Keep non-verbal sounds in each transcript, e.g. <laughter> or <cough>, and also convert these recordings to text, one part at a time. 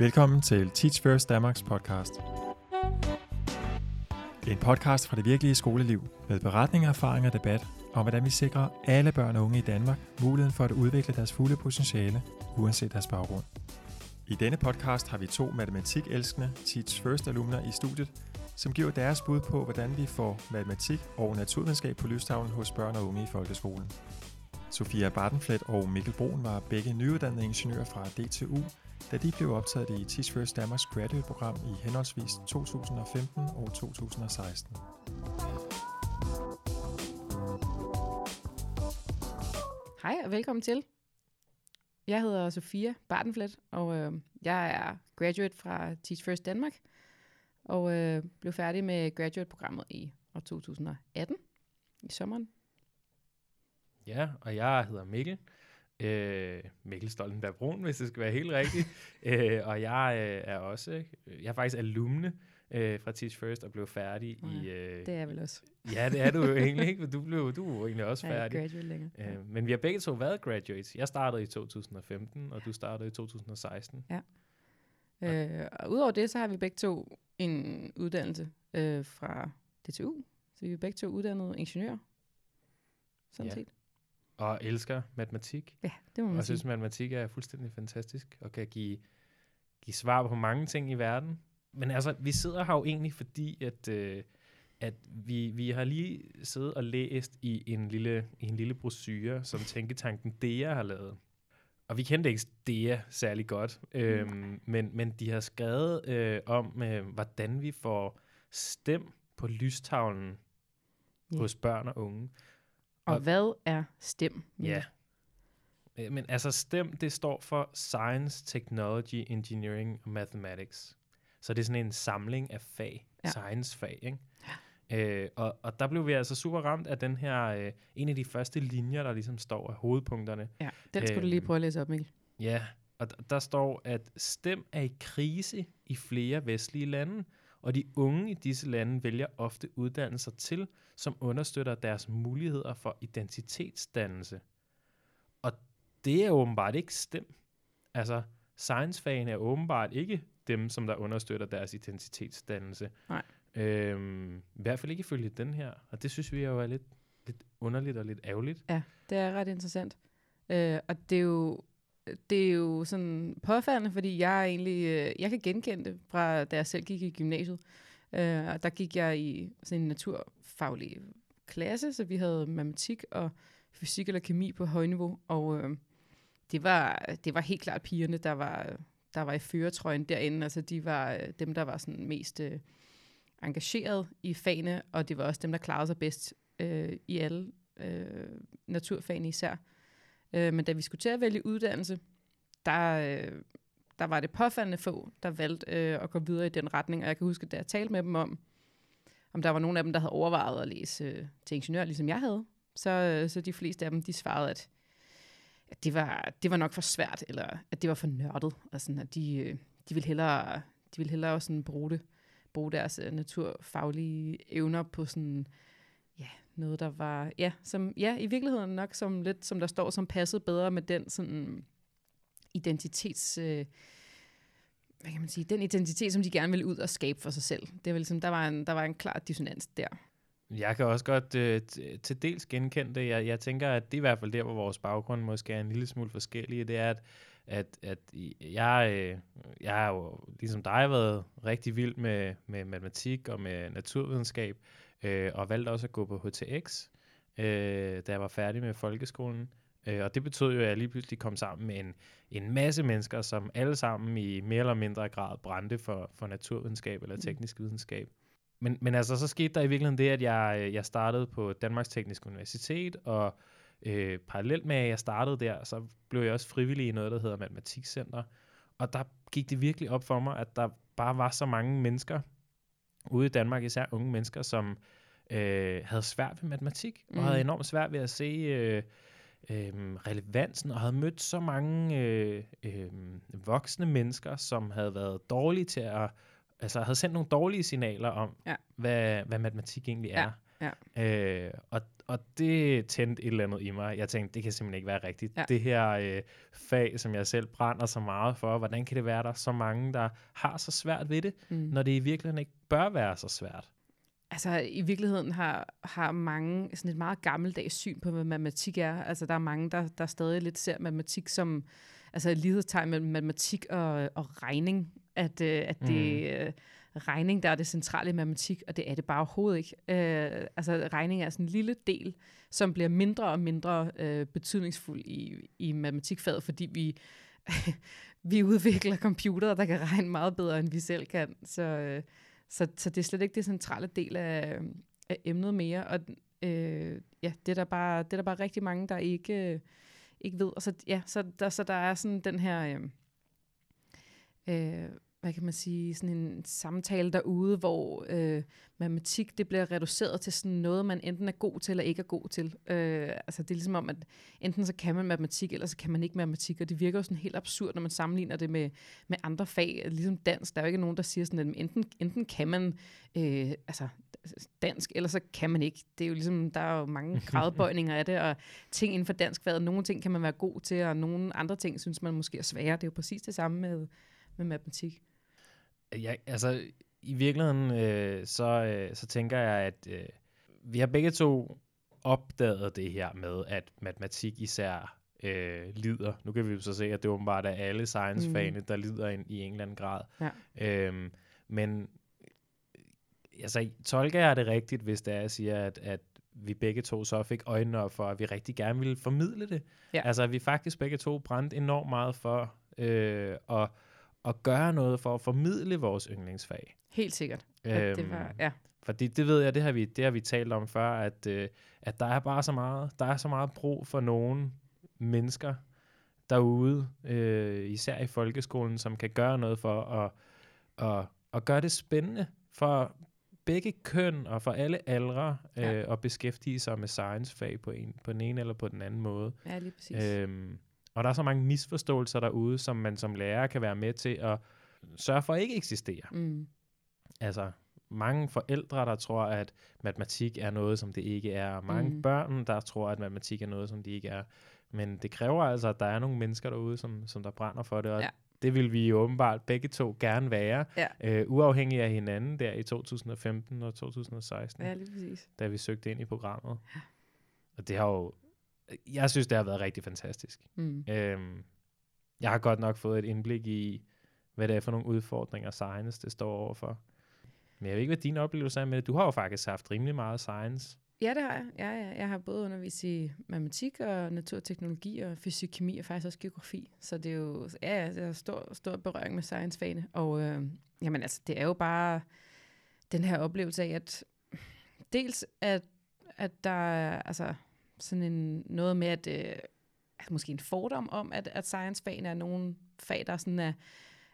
Velkommen til Teach First Danmarks podcast. En podcast fra det virkelige skoleliv med beretninger, erfaringer og debat om, hvordan vi sikrer alle børn og unge i Danmark muligheden for at udvikle deres fulde potentiale, uanset deres baggrund. I denne podcast har vi to matematikelskende Teach First alumner i studiet, som giver deres bud på, hvordan vi får matematik og naturvidenskab på lystavlen hos børn og unge i folkeskolen. Sofia Bartenflet og Mikkel Broen var begge nyuddannede ingeniører fra DTU, da de blev optaget i Teach First Danmarks graduate-program i henholdsvis 2015 og 2016. Hej og velkommen til. Jeg hedder Sofia Bartenflet, og øh, jeg er graduate fra Teach First Danmark, og øh, blev færdig med graduate-programmet i år 2018, i sommeren. Ja, og jeg hedder Mikkel. Øh, Mikkel Stoltenberg Brun, hvis det skal være helt rigtigt. <laughs> øh, og jeg øh, er også, jeg er faktisk alumne øh, fra Teach First og blev færdig Ja, i... Øh, Det er jeg vel også. ja, det er du jo <laughs> egentlig ikke, men du, blev, du er jo egentlig også Jeg er færdig. graduate længere. Ja. Øh, men vi har begge to været graduates. Jeg startede i 2015, og du startede i 2016. Øh, og udover det, så har vi begge to en uddannelse øh, fra DTU, så vi er begge to uddannede ingeniører. Sådan Ja. set. Og elsker matematik. Ja, det må Og man jeg sige. synes, matematik er fuldstændig fantastisk, og kan give, give svar på mange ting i verden. Men altså, vi sidder her jo egentlig, fordi at, øh, at vi, vi har lige siddet og læst i en lille, i en lille brochure, som Tænketanken DEA har lavet. Og vi kendte ikke DEA særlig godt, øhm, men, men de har skrevet øh, om, øh, hvordan vi får stem på lystavlen Ja. hos børn og unge. Og og- hvad er STEM? Ja. Øh, Men altså STEM, det står for Science, Technology, Engineering og Mathematics. Så det er sådan en samling af fag, Ja. ja. science-fag, ikke? Øh, og, og der blev vi altså super ramt af den her, øh, en af de første linjer, der ligesom står af hovedpunkterne. Ja, den skal du lige Øhm, prøve at læse op, Mikkel. Ja, og der står, at STEM er i krise i flere vestlige lande, og de unge i disse lande vælger ofte uddannelser til, som understøtter deres muligheder for identitetsdannelse. Og det er åbenbart ikke STEM. Altså, science-fagene er åbenbart ikke dem, som der understøtter deres identitetsdannelse. Nej. Øhm, I hvert fald ikke ifølge den her, og det synes vi jo er lidt, lidt underligt og lidt ærgerligt. Ja, det er ret interessant. Øh, og det er jo det er jo sådan påfaldende, fordi jeg er egentlig, øh, jeg kan genkende det fra, da jeg selv gik i gymnasiet. Øh, og der gik jeg i sådan en naturfaglig klasse, så vi havde matematik og fysik eller kemi på højniveau, og øh, det, var, det var helt klart pigerne, der var, der var i føretrøjen derinde. Altså de var øh, dem, der var sådan mest øh, engageret i fagene, og det var også dem, der klarede sig bedst øh, i alle øh, naturfagene især. Øh, Øh, men da vi skulle til at vælge uddannelse, der, øh, der var det påfaldende få, der valgte øh, at gå videre i den retning. Og jeg kan huske, da jeg talte med dem om, om der var nogen af dem, der havde overvejet at læse øh, til ingeniør, ligesom jeg havde, så, øh, så de fleste af dem, de svarede, at, at det, var, det var nok for svært, eller at det var for nørdet, og sådan, at de, øh, de ville hellere, de ville hellere sådan bruge det, bruge deres øh, naturfaglige evner på sådan, noget, der var, ja, som, ja, i virkeligheden nok som lidt, som der står, som passede bedre med den sådan identitets, øh, hvad kan man sige, den identitet, som de gerne ville ud og skabe for sig selv. Det var ligesom, der var en, der var en klar dissonans der. Jeg kan også godt øh, til dels genkende det. Jeg, jeg tænker, at det er i hvert fald der, hvor vores baggrund måske er en lille smule forskellige. Det er, at, at, at jeg, øh, jeg har jo ligesom dig været rigtig vild med, med matematik og med naturvidenskab, øh, og valgte også at gå på HTX, øh, da jeg var færdig med folkeskolen. Øh, og det betød jo, at jeg lige pludselig kom sammen med en, en masse mennesker, som alle sammen i mere eller mindre grad brændte for, for naturvidenskab eller teknisk videnskab. Men, men altså, så skete der i virkeligheden det, at jeg, jeg startede på Danmarks Tekniske Universitet, og øh, parallelt med, at jeg startede der, så blev jeg også frivillig i noget, der hedder Matematikcenter. Og der gik det virkelig op for mig, at der bare var så mange mennesker ude i Danmark, især unge mennesker, som øh, havde svært ved matematik, og Mm. havde enormt svært ved at se øh, øh, relevansen, og havde mødt så mange øh, øh, voksne mennesker, som havde været dårlige til at altså havde sendt nogle dårlige signaler om, Ja. hvad, hvad matematik egentlig Ja, er. Øh, og, og det tændte et eller andet i mig. Jeg tænkte, det kan simpelthen ikke være rigtigt. Ja. Det her øh, fag, som jeg selv brænder så meget for, hvordan kan det være, der er så mange, der har så svært ved det, Mm. når det i virkeligheden ikke bør være så svært? Altså i virkeligheden har, har mange sådan et meget gammeldags syn på, hvad matematik er. Altså der er mange, der, der stadig lidt ser matematik som altså et lighedstegn mellem matematik og, og regning. At, øh, at det øh, regning, der er det centrale i matematik, og det er det bare overhovedet ikke. Øh, altså regning er sådan en lille del, som bliver mindre og mindre øh, betydningsfuld i, i matematikfaget, fordi vi, <laughs> vi udvikler computere, der kan regne meget bedre, end vi selv kan. Så, øh, så, så det er slet ikke det centrale del af, af emnet mere. Og øh, ja, det er, der bare, det er der bare rigtig mange, der ikke, øh, ikke ved. Og så, ja, så, der, så der er sådan den her... Øh, øh, hvad kan man sige, sådan en samtale derude, hvor øh, matematik det bliver reduceret til sådan noget, man enten er god til eller ikke er god til. Øh, altså det er ligesom om, at enten så kan man matematik, eller så kan man ikke matematik, og det virker jo sådan helt absurd, når man sammenligner det med, med andre fag, ligesom dansk. Der er jo ikke nogen, der siger sådan, at enten, enten kan man øh, altså dansk, eller så kan man ikke. Det er jo ligesom, der er jo mange <laughs> gradbøjninger af det, og ting inden for dansk fag, nogle ting kan man være god til, og nogle andre ting synes man måske er svære. Det er jo præcis det samme med, med matematik. Ja, altså, i virkeligheden, øh, så, øh, så tænker jeg, at øh, vi har begge to opdaget det her med, at matematik især øh, lider. Nu kan vi jo så se, at det åbenbart er alle science-fagene, mm. der lider en, i en eller anden grad. Ja. Øhm, men altså, tolker jeg det rigtigt, hvis det er, jeg siger, at, at vi begge to så fik øjnene op for, at vi rigtig gerne ville formidle det. Ja. Altså, at vi faktisk begge to brændte enormt meget for øh, at, at gøre noget for at formidle vores yndlingsfag. Helt sikkert. At det Øhm, var, ja. Fordi det ved jeg, det har vi, det har vi talt om før, at, øh, at der er bare så meget, der er så meget brug for nogle mennesker derude, øh, især i folkeskolen, som kan gøre noget for at, at, at gøre det spændende for begge køn og for alle aldre øh, Ja. at beskæftige sig med science-fag på, en, på den ene eller på den anden måde. ja, lige præcis. Øhm, og der er så mange misforståelser derude, som man som lærer kan være med til at sørge for ikke eksisterer. Mm. Altså, mange forældre, der tror, at matematik er noget, som det ikke er. og Mange mm. børn, der tror, at matematik er noget, som det ikke er. Men det kræver altså, at der er nogle mennesker derude, som, som der brænder for det. Og Ja. det vil vi jo åbenbart begge to gerne være, Ja. øh, uafhængig af hinanden der i 2015 og 2016, Ja, lige præcis. da vi søgte ind i programmet. Og det har jo... Jeg synes, det har været rigtig fantastisk. Mm. Øhm, jeg har godt nok fået et indblik i, hvad det er for nogle udfordringer science det står overfor. Men jeg ved ikke, hvad din oplevelse er med det. Du har jo faktisk haft rimelig meget science. Ja, det har jeg. Ja, ja. Jeg har både undervist i matematik og naturteknologi og fysik, kemi og faktisk også geografi. Så det er jo ja, ja, det er stor, stor berøring med science-fagene. Og øh, jamen altså, det er jo bare den her oplevelse af, at dels at, at der er altså, sådan en, noget med, at øh, altså måske en fordom om, at, at science-fagene er nogle fag, der sådan er,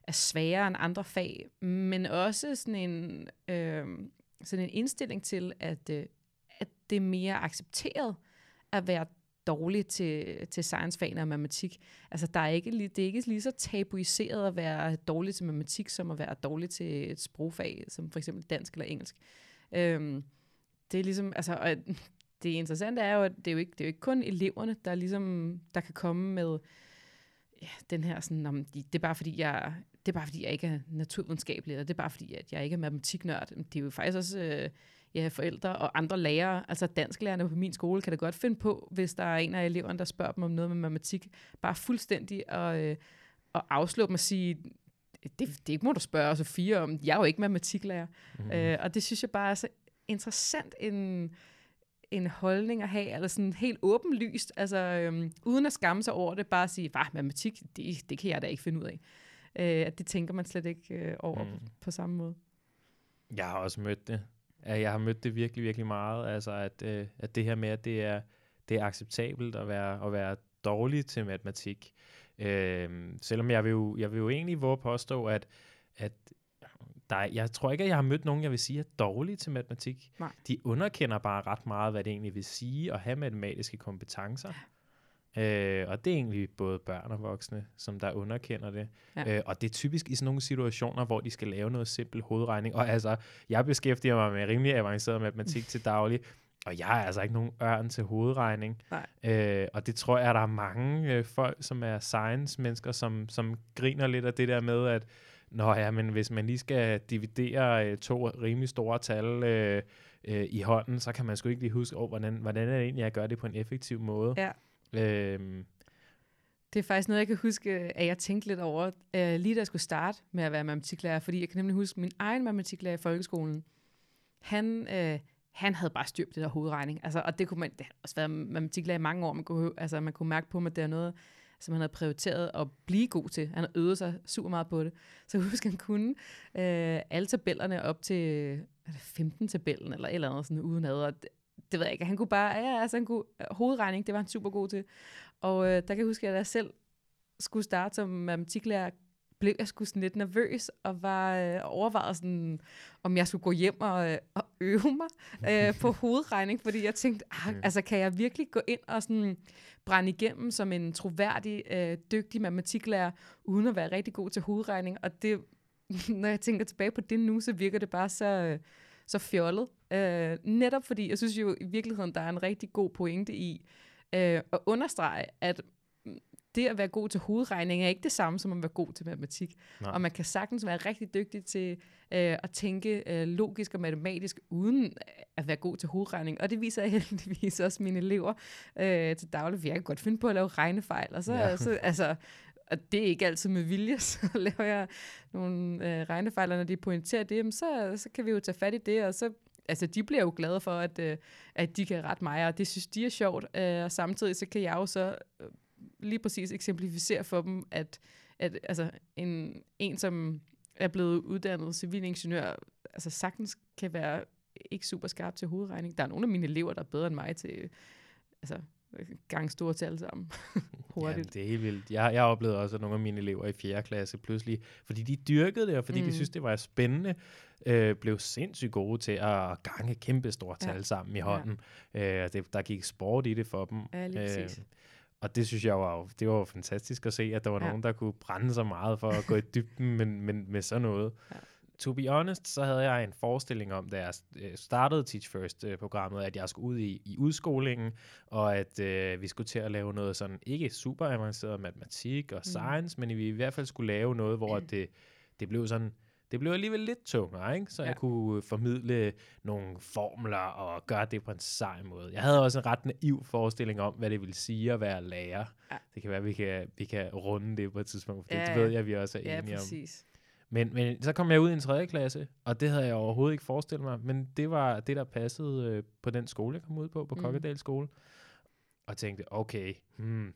er sværere end andre fag, men også sådan en, øh, sådan en indstilling til, at, øh, at det er mere accepteret at være dårlig til, til science-fagene og matematik. Altså, der er ikke, det er ikke lige så tabuiseret at være dårlig til matematik, som at være dårlig til et sprogfag, som for eksempel dansk eller engelsk. Øhm, det er ligesom, altså, og det interessante er jo, at det er jo ikke, det er jo ikke kun eleverne, der ligesom, der kan komme med ja, den her sådan, om de, det er bare fordi, jeg, det er bare fordi, jeg ikke er naturvidenskabelig, eller det er bare fordi, at jeg ikke er matematiknørd. Det er jo faktisk også øh, ja, forældre og andre lærere, altså dansklærerne på min skole, kan da godt finde på, hvis der er en af eleverne, der spørger dem om noget med matematik, bare fuldstændig at, øh, at afslå dem og sige, det, det må du spørge Sofie om, jeg er jo ikke matematiklærer. Mm. Øh, og det synes jeg bare er så interessant en, en holdning at have, eller sådan helt åbenlyst, altså øhm, uden at skamme sig over det, bare at sige, at matematik, det, det kan jeg da ikke finde ud af. Øh, at det tænker man slet ikke øh, over Mm. mm. på samme måde. Jeg har også mødt det. Jeg har mødt det virkelig, virkelig meget. Altså, at, øh, at det her med, at det er, det er acceptabelt at være, at være dårlig til matematik. Øh, selvom jeg vil, jo, jeg vil jo egentlig våge påstå, at, at der, er- jeg tror ikke, at jeg har mødt nogen, jeg vil sige er dårlige til matematik. Nej. De underkender bare ret meget, hvad det egentlig vil sige at have matematiske kompetencer. Øh, og det er egentlig både børn og voksne, som der underkender det. Ja. Øh, og det er typisk i sådan nogle situationer, hvor de skal lave noget simpel hovedregning. Og altså, jeg beskæftiger mig med rimelig avanceret matematik til daglig, og jeg er altså ikke nogen ørn til hovedregning. Nej. Øh, og det tror jeg, der er mange øh, folk, som er science-mennesker, som, som griner lidt af det der med, at Nå ja, men hvis man lige skal dividere øh, to rimelig store tal øh, øh, i hånden, så kan man sgu ikke lige huske, oh, hvordan, hvordan er det egentlig, jeg gør det på en effektiv måde. Ja. Øhm, Det er faktisk noget, jeg kan huske, at jeg tænkte lidt over, øh, lige da jeg skulle starte med at være matematiklærer, fordi jeg kan nemlig huske min egen matematiklærer i folkeskolen. Han, øh, han havde bare styr på det der hovedregning. Altså, og det kunne man, det har også været matematiklærer i mange år, man kunne, altså, man kunne mærke på at det er noget, som han havde prioriteret at blive god til. Han havde øvet sig super meget på det. Så <laughs> husk, han kunne øh, alle tabellerne op til 15 tabellen eller et eller andet sådan uden ad. Og det, det ved jeg ikke. Han kunne bare, ja, altså han kunne, øh, hovedregning, det var han super god til. Og øh, der kan jeg huske, at jeg selv skulle starte som matematiklærer, blev jeg sgu sådan lidt nervøs, og var øh, overvejet sådan, om jeg skulle gå hjem og, øh, og øve mig øh, på <laughs> hovedregning, fordi jeg tænkte, ah, altså kan jeg virkelig gå ind og sådan brænde igennem som en troværdig, øh, dygtig matematiklærer, uden at være rigtig god til hovedregning, og det, <laughs> når jeg tænker tilbage på det nu, så virker det bare så, øh, så fjollet. Øh, netop fordi, jeg synes jo i virkeligheden, der er en rigtig god pointe i øh, at understrege, at det at være god til hovedregning er ikke det samme som at være god til matematik. Nej. Og man kan sagtens være rigtig dygtig til øh, at tænke øh, logisk og matematisk, uden at være god til hovedregning. Og det viser jeg heldigvis også mine elever øh, til daglig. Jeg kan godt finde på at lave regnefejl. Og så, Ja. så altså, og det er ikke altid med vilje, <laughs> så laver jeg nogle øh, regnefejl, og når de pointerer det, jamen, så, så kan vi jo tage fat i det, og så altså, de bliver jo glade for, at, øh, at de kan rette mig, og det synes de er sjovt. Øh, og samtidig så kan jeg jo så øh, lige præcis eksemplificere for dem, at, at altså, en, en, som er blevet uddannet civilingeniør, altså sagtens kan være ikke super skarp til hovedregning. Der er nogle af mine elever, der er bedre end mig til altså, gang store tal sammen <laughs> hurtigt. Jamen, det er helt vildt. Jeg, jeg oplevede også, at nogle af mine elever i 4. klasse pludselig, fordi de dyrkede det, og fordi mm. De synes det var spændende, øh, blev sindssygt gode til at gange kæmpe store tal Ja. sammen i hånden. Ja. Øh, det, der gik sport i det for dem. Ja, lige præcis. Og det synes jeg var, jo- det var jo fantastisk at se, at der var ja. Nogen, der kunne brænde så meget for at gå i dybden men, men, med sådan noget. Ja. To be honest, så havde jeg en forestilling om, da jeg øh, startede Teach First-programmet, at jeg skulle ud i, i udskolingen, og at øh, vi skulle til at lave noget sådan, ikke super avanceret matematik og science, men vi i hvert fald skulle lave noget, hvor <clears throat> det, det blev sådan, det blev alligevel lidt tungere, ikke? så ja. jeg kunne formidle nogle formler og gøre det på en sej måde. Jeg havde også en ret naiv forestilling om, hvad det ville sige at være lærer. Ja. Det kan være, at vi kan, vi kan runde det på et tidspunkt, for Ja, det ved jeg, at vi også er Ja, enige om. præcis. Men, men så kom jeg ud i en tredje klasse, og det havde jeg overhovedet ikke forestillet mig, men det var det, der passede øh, på den skole, jeg kom ud på, på. Mm. Kokkedal skole. Og tænkte, okay, hmm,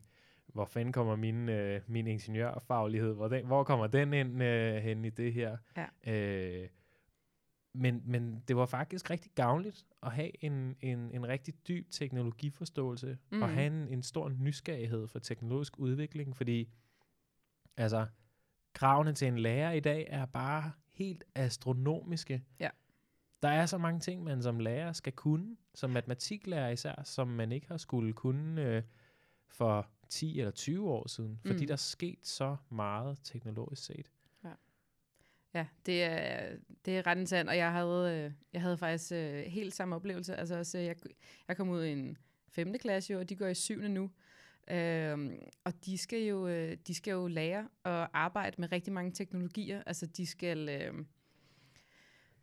hvor fanden kommer min, øh, min ingeniørfaglighed, hvor, den, hvor kommer den ind øh, hen i det her? Ja. Øh, men, men det var faktisk rigtig gavnligt at have en, en, en rigtig dyb teknologiforståelse, mm. og Mhm. have en, en stor nysgerrighed for teknologisk udvikling, fordi altså, kravene til en lærer i dag er bare helt astronomiske. Ja. Der er så mange ting, man som lærer skal kunne, som matematiklærer især, som man ikke har skulle kunne øh, for 10 eller 20 år siden, fordi Mm. der er sket så meget teknologisk set. Ja, det er, det er ret interessant, og jeg havde, øh, jeg havde faktisk øh, helt samme oplevelse. Altså også, jeg, jeg kom ud i en 5. klasse, jo, og de går i 7. nu. Øhm, og de skal, jo, øh, de skal jo lære at arbejde med rigtig mange teknologier. Altså de skal, øh,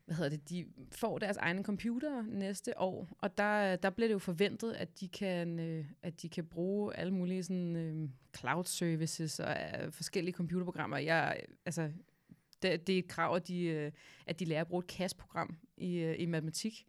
hvad hedder det, de får deres egne computer næste år, og der, der bliver det jo forventet, at de kan, øh, at de kan bruge alle mulige sådan, øh, cloud services og øh, forskellige computerprogrammer. Jeg, altså, det, det er et krav, at de, øh, at de lærer at bruge et CAS-program i, øh, i matematik.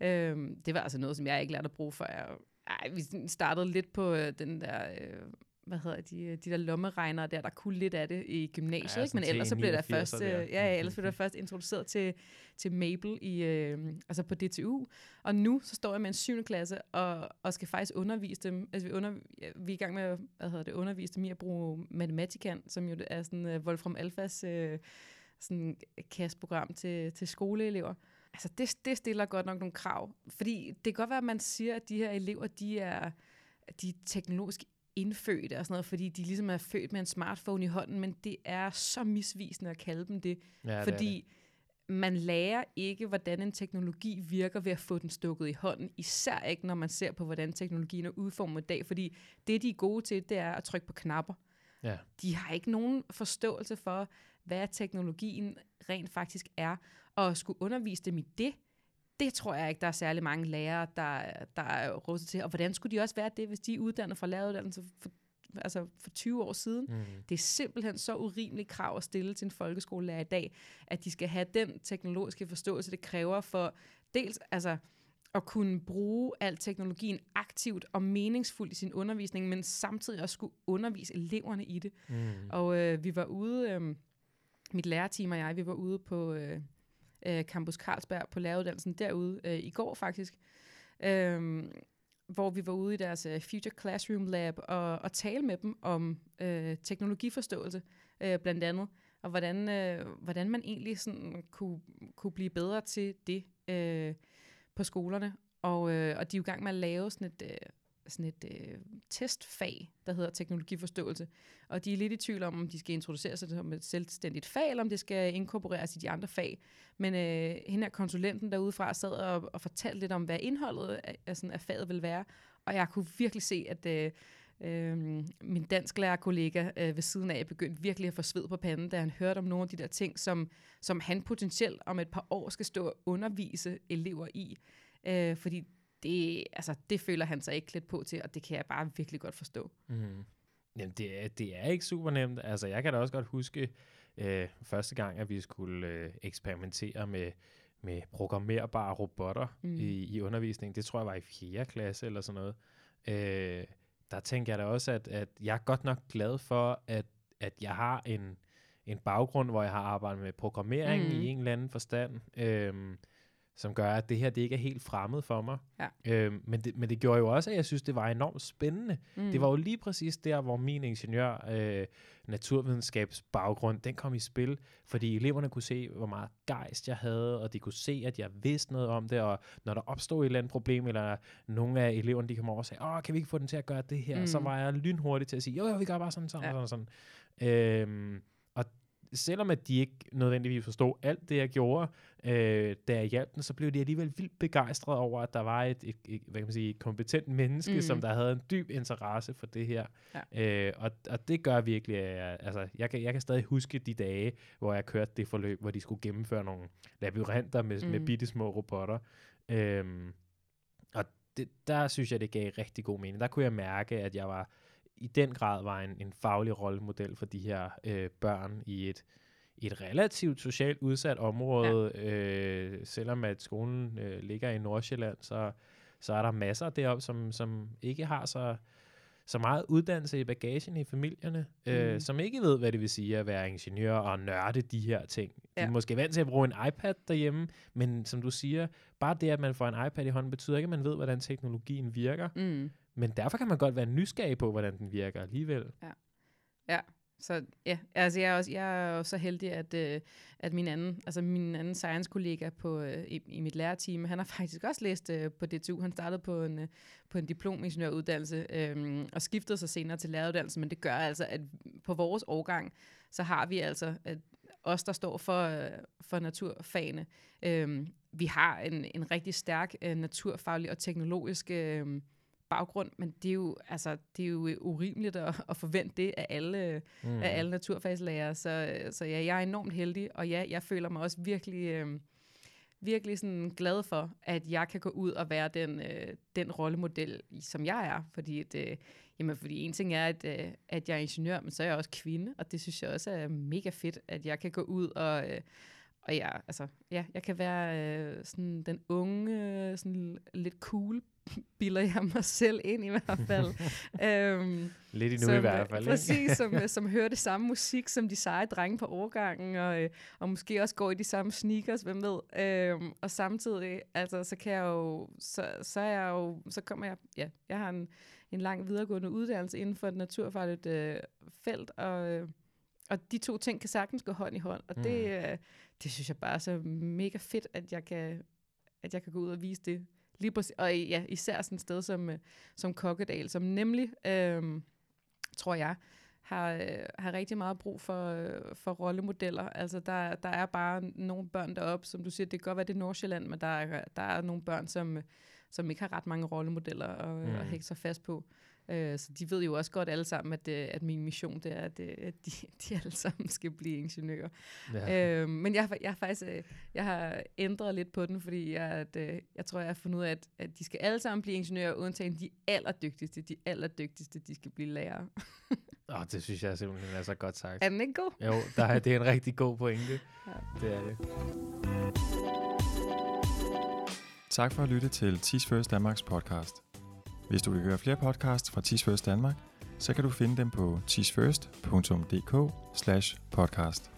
Øh, det var altså noget, som jeg ikke lærte at bruge, før jeg... Ej, vi startede lidt på øh, den der... Øh, hvad hedder de, øh, de der lommeregnere der, der kunne lidt af det i gymnasiet, Ja, ikke? men ellers så blev der T89'er først, øh, ja, ja, ellers blev der først introduceret til, til Mabel i, øh, altså på DTU, og nu så står jeg med en 7. klasse og, og skal faktisk undervise dem, altså vi, under, vi er i gang med at hvad hedder det, undervise dem i at bruge Mathematican, som jo er sådan uh, Wolfram Alphas øh, sådan kastprogram til, til skoleelever. Altså det, det stiller godt nok nogle krav, fordi det kan godt være, at man siger, at de her elever, de er, de er teknologisk indfødte og sådan noget, fordi de ligesom er født med en smartphone i hånden, men det er så misvisende at kalde dem det, Ja, det er fordi man lærer ikke, hvordan en teknologi virker ved at få den stukket i hånden. Især ikke, når man ser på, hvordan teknologien er udformet i dag. Fordi det, de er gode til, det er at trykke på knapper. Ja. De har ikke nogen forståelse for, hvad teknologien rent faktisk er. Og at skulle undervise dem i det, det tror jeg ikke, der er særlig mange lærere, der, der er råd til. Og hvordan skulle de også være det, hvis de er uddannet fra læreruddannelse for, altså for 20 år siden? Mm. Det er simpelthen så urimeligt krav at stille til en folkeskolelærer i dag, at de skal have den teknologiske forståelse, det kræver for dels altså, at kunne bruge al teknologien aktivt og meningsfuldt i sin undervisning, men samtidig også skulle undervise eleverne i det. Mm. Og øh, vi var ude, øh, mit lærerteam og jeg, vi var ude på øh, øh, Campus Carlsberg på læreruddannelsen derude øh, i går faktisk, øh, hvor vi var ude i deres øh, Future Classroom Lab og, og tale med dem om øh, teknologiforståelse øh, blandt andet, og hvordan, øh, hvordan man egentlig sådan kunne, kunne blive bedre til det øh, på skolerne. Og, øh, og de er jo i gang med at lave sådan et, øh, sådan et øh, testfag, der hedder teknologiforståelse. Og de er lidt i tvivl om, om de skal introducere sig som et selvstændigt fag, eller om det skal inkorporeres i de andre fag. Men øh, hende her konsulenten derudefra sad og, og fortalte lidt om, hvad indholdet af, af, sådan, af faget vil være. Og jeg kunne virkelig se, at øh, øh, min dansklærer-kollega øh, ved siden af begyndte virkelig at få sved på panden, da han hørte om nogle af de der ting, som, som han potentielt om et par år skal stå og undervise elever i. Øh, fordi det, altså, det føler han sig ikke klædt på til, og det kan jeg bare virkelig godt forstå. Mm. Jamen, det er, det er ikke super nemt. Altså, jeg kan da også godt huske øh, første gang, at vi skulle øh, eksperimentere med, med programmerbare robotter Mm. i, i undervisning. Det tror jeg var i 4. klasse eller sådan noget. Øh, der tænker jeg da også, at, at jeg er godt nok glad for, at, at jeg har en, en baggrund, hvor jeg har arbejdet med programmering Mm. mm. i en eller anden forstand. Øh, som gør, at det her det ikke er helt fremmed for mig. Ja. Øhm, men, det, men det gjorde jo også, at jeg synes, det var enormt spændende. Mm. Det var jo lige præcis der, hvor min ingeniør øh, naturvidenskabsbaggrund, den kom i spil, fordi eleverne kunne se, hvor meget gejst jeg havde, og de kunne se, at jeg vidste noget om det, og når der opstod et eller andet problem, eller nogle af eleverne, de kom over og sagde, åh, kan vi ikke få den til at gøre det her? Mm. Så var jeg lynhurtig til at sige, jo, jo, vi gør bare sådan, sådan, Ja. sådan, sådan. Øhm, selvom at de ikke nødvendigvis forstod alt det, jeg gjorde, øh, da jeg hjalp dem, så blev de alligevel vildt begejstrede over, at der var et, et, et hvad kan man sige, et kompetent menneske, Mm. som der havde en dyb interesse for det her. Ja. Øh, og, og det gør virkelig, at jeg, altså, jeg, kan, jeg kan stadig huske de dage, hvor jeg kørte det forløb, hvor de skulle gennemføre nogle labyrinter med, mm. med bitte små robotter. Øhm, og det, der synes jeg, det gav rigtig god mening. Der kunne jeg mærke, at jeg var i den grad var en, en faglig rollemodel for de her øh, børn i et, et relativt socialt udsat område. Ja. Øh, selvom at skolen øh, ligger i Nordsjælland, så, så er der masser deroppe, som, som ikke har så, så meget uddannelse i bagagen i familierne, mm. øh, som ikke ved, hvad det vil sige at være ingeniør og nørde de her ting. De Ja. er måske vant til at bruge en iPad derhjemme, men som du siger, bare det, at man får en iPad i hånden, betyder ikke, at man ved, hvordan teknologien virker. Mm. Men derfor kan man godt være nysgerrig på, hvordan den virker alligevel. Ja, ja. Så ja, altså jeg er, også, jeg er også så heldig, at, øh, at min anden, altså min anden science-kollega på, øh, i, i mit lærerteam, han har <laughs> faktisk også læst øh, på DTU. Han startede på en, øh, på en diplomingeniøruddannelse øh, og skiftede sig senere til læreruddannelse, men det gør altså, at på vores årgang, så har vi altså, at os, der står for, øh, for naturfagene, øh, vi har en, en rigtig stærk øh, naturfaglig og teknologisk øh, baggrund, men det er jo, altså, det er jo urimeligt at, at forvente det af alle, Mm. mm. af alle naturfagslærer. Så, så ja, jeg er enormt heldig, og ja, jeg føler mig også virkelig, øh, virkelig sådan glad for, at jeg kan gå ud og være den, øh, den rollemodel, som jeg er. Fordi, at, øh, jamen, fordi en ting er, at, øh, at jeg er ingeniør, men så er jeg også kvinde, og det synes jeg også er mega fedt, at jeg kan gå ud og... Øh, og ja, altså, ja, jeg kan være øh, sådan den unge, sådan lidt cool, bilder jeg mig selv ind i hvert fald. <laughs> øhm, Lidt endnu som, i hvert fald. øh, ikke? Præcis, som, øh, <laughs> som hører det samme musik som de seje drenge på årgangen, og, øh, og måske også går i de samme sneakers, hvem ved. Øhm, og samtidig, altså, så kan jeg jo, så, så er jeg jo, så kommer jeg, ja, jeg har en, en lang videregående uddannelse inden for et naturfagligt øh, felt, og, øh, og de to ting kan sagtens gå hånd i hånd, og det, Mm. øh, det synes jeg bare er så mega fedt, at jeg kan, at jeg kan gå ud og vise det. Lige præcis, og ja, især sådan et sted som, øh, som Kokkedal, som nemlig, øhm, tror jeg, har, øh, har rigtig meget brug for, øh, for rollemodeller. Altså, der, der er bare nogle børn deroppe, som du siger, det kan godt være, det er Nordsjælland, men der er, der er nogle børn, som, som ikke har ret mange rollemodeller at, mm. at hægge sig fast på. Øh, så de ved jo også godt alle sammen, at, øh, at min mission det er, at, øh, at de, <laughs> de alle sammen skal blive ingeniører. Ja. Øh, men jeg, jeg, har faktisk jeg har ændret lidt på den, fordi jeg, at, jeg tror, jeg har fundet ud af, at, at de skal alle sammen blive ingeniører, undtagen de allerdygtigste. De allerdygtigste, de skal blive lærere. <laughs> Åh, oh, det synes jeg simpelthen er så godt sagt. Er den ikke god? Jo, der er, det er en rigtig god pointe. ja. Det er det. Tak for at lytte til Teach First Danmarks podcast. Hvis du vil høre flere podcasts fra Teach First Danmark, så kan du finde dem på teachfirst.dk podcast.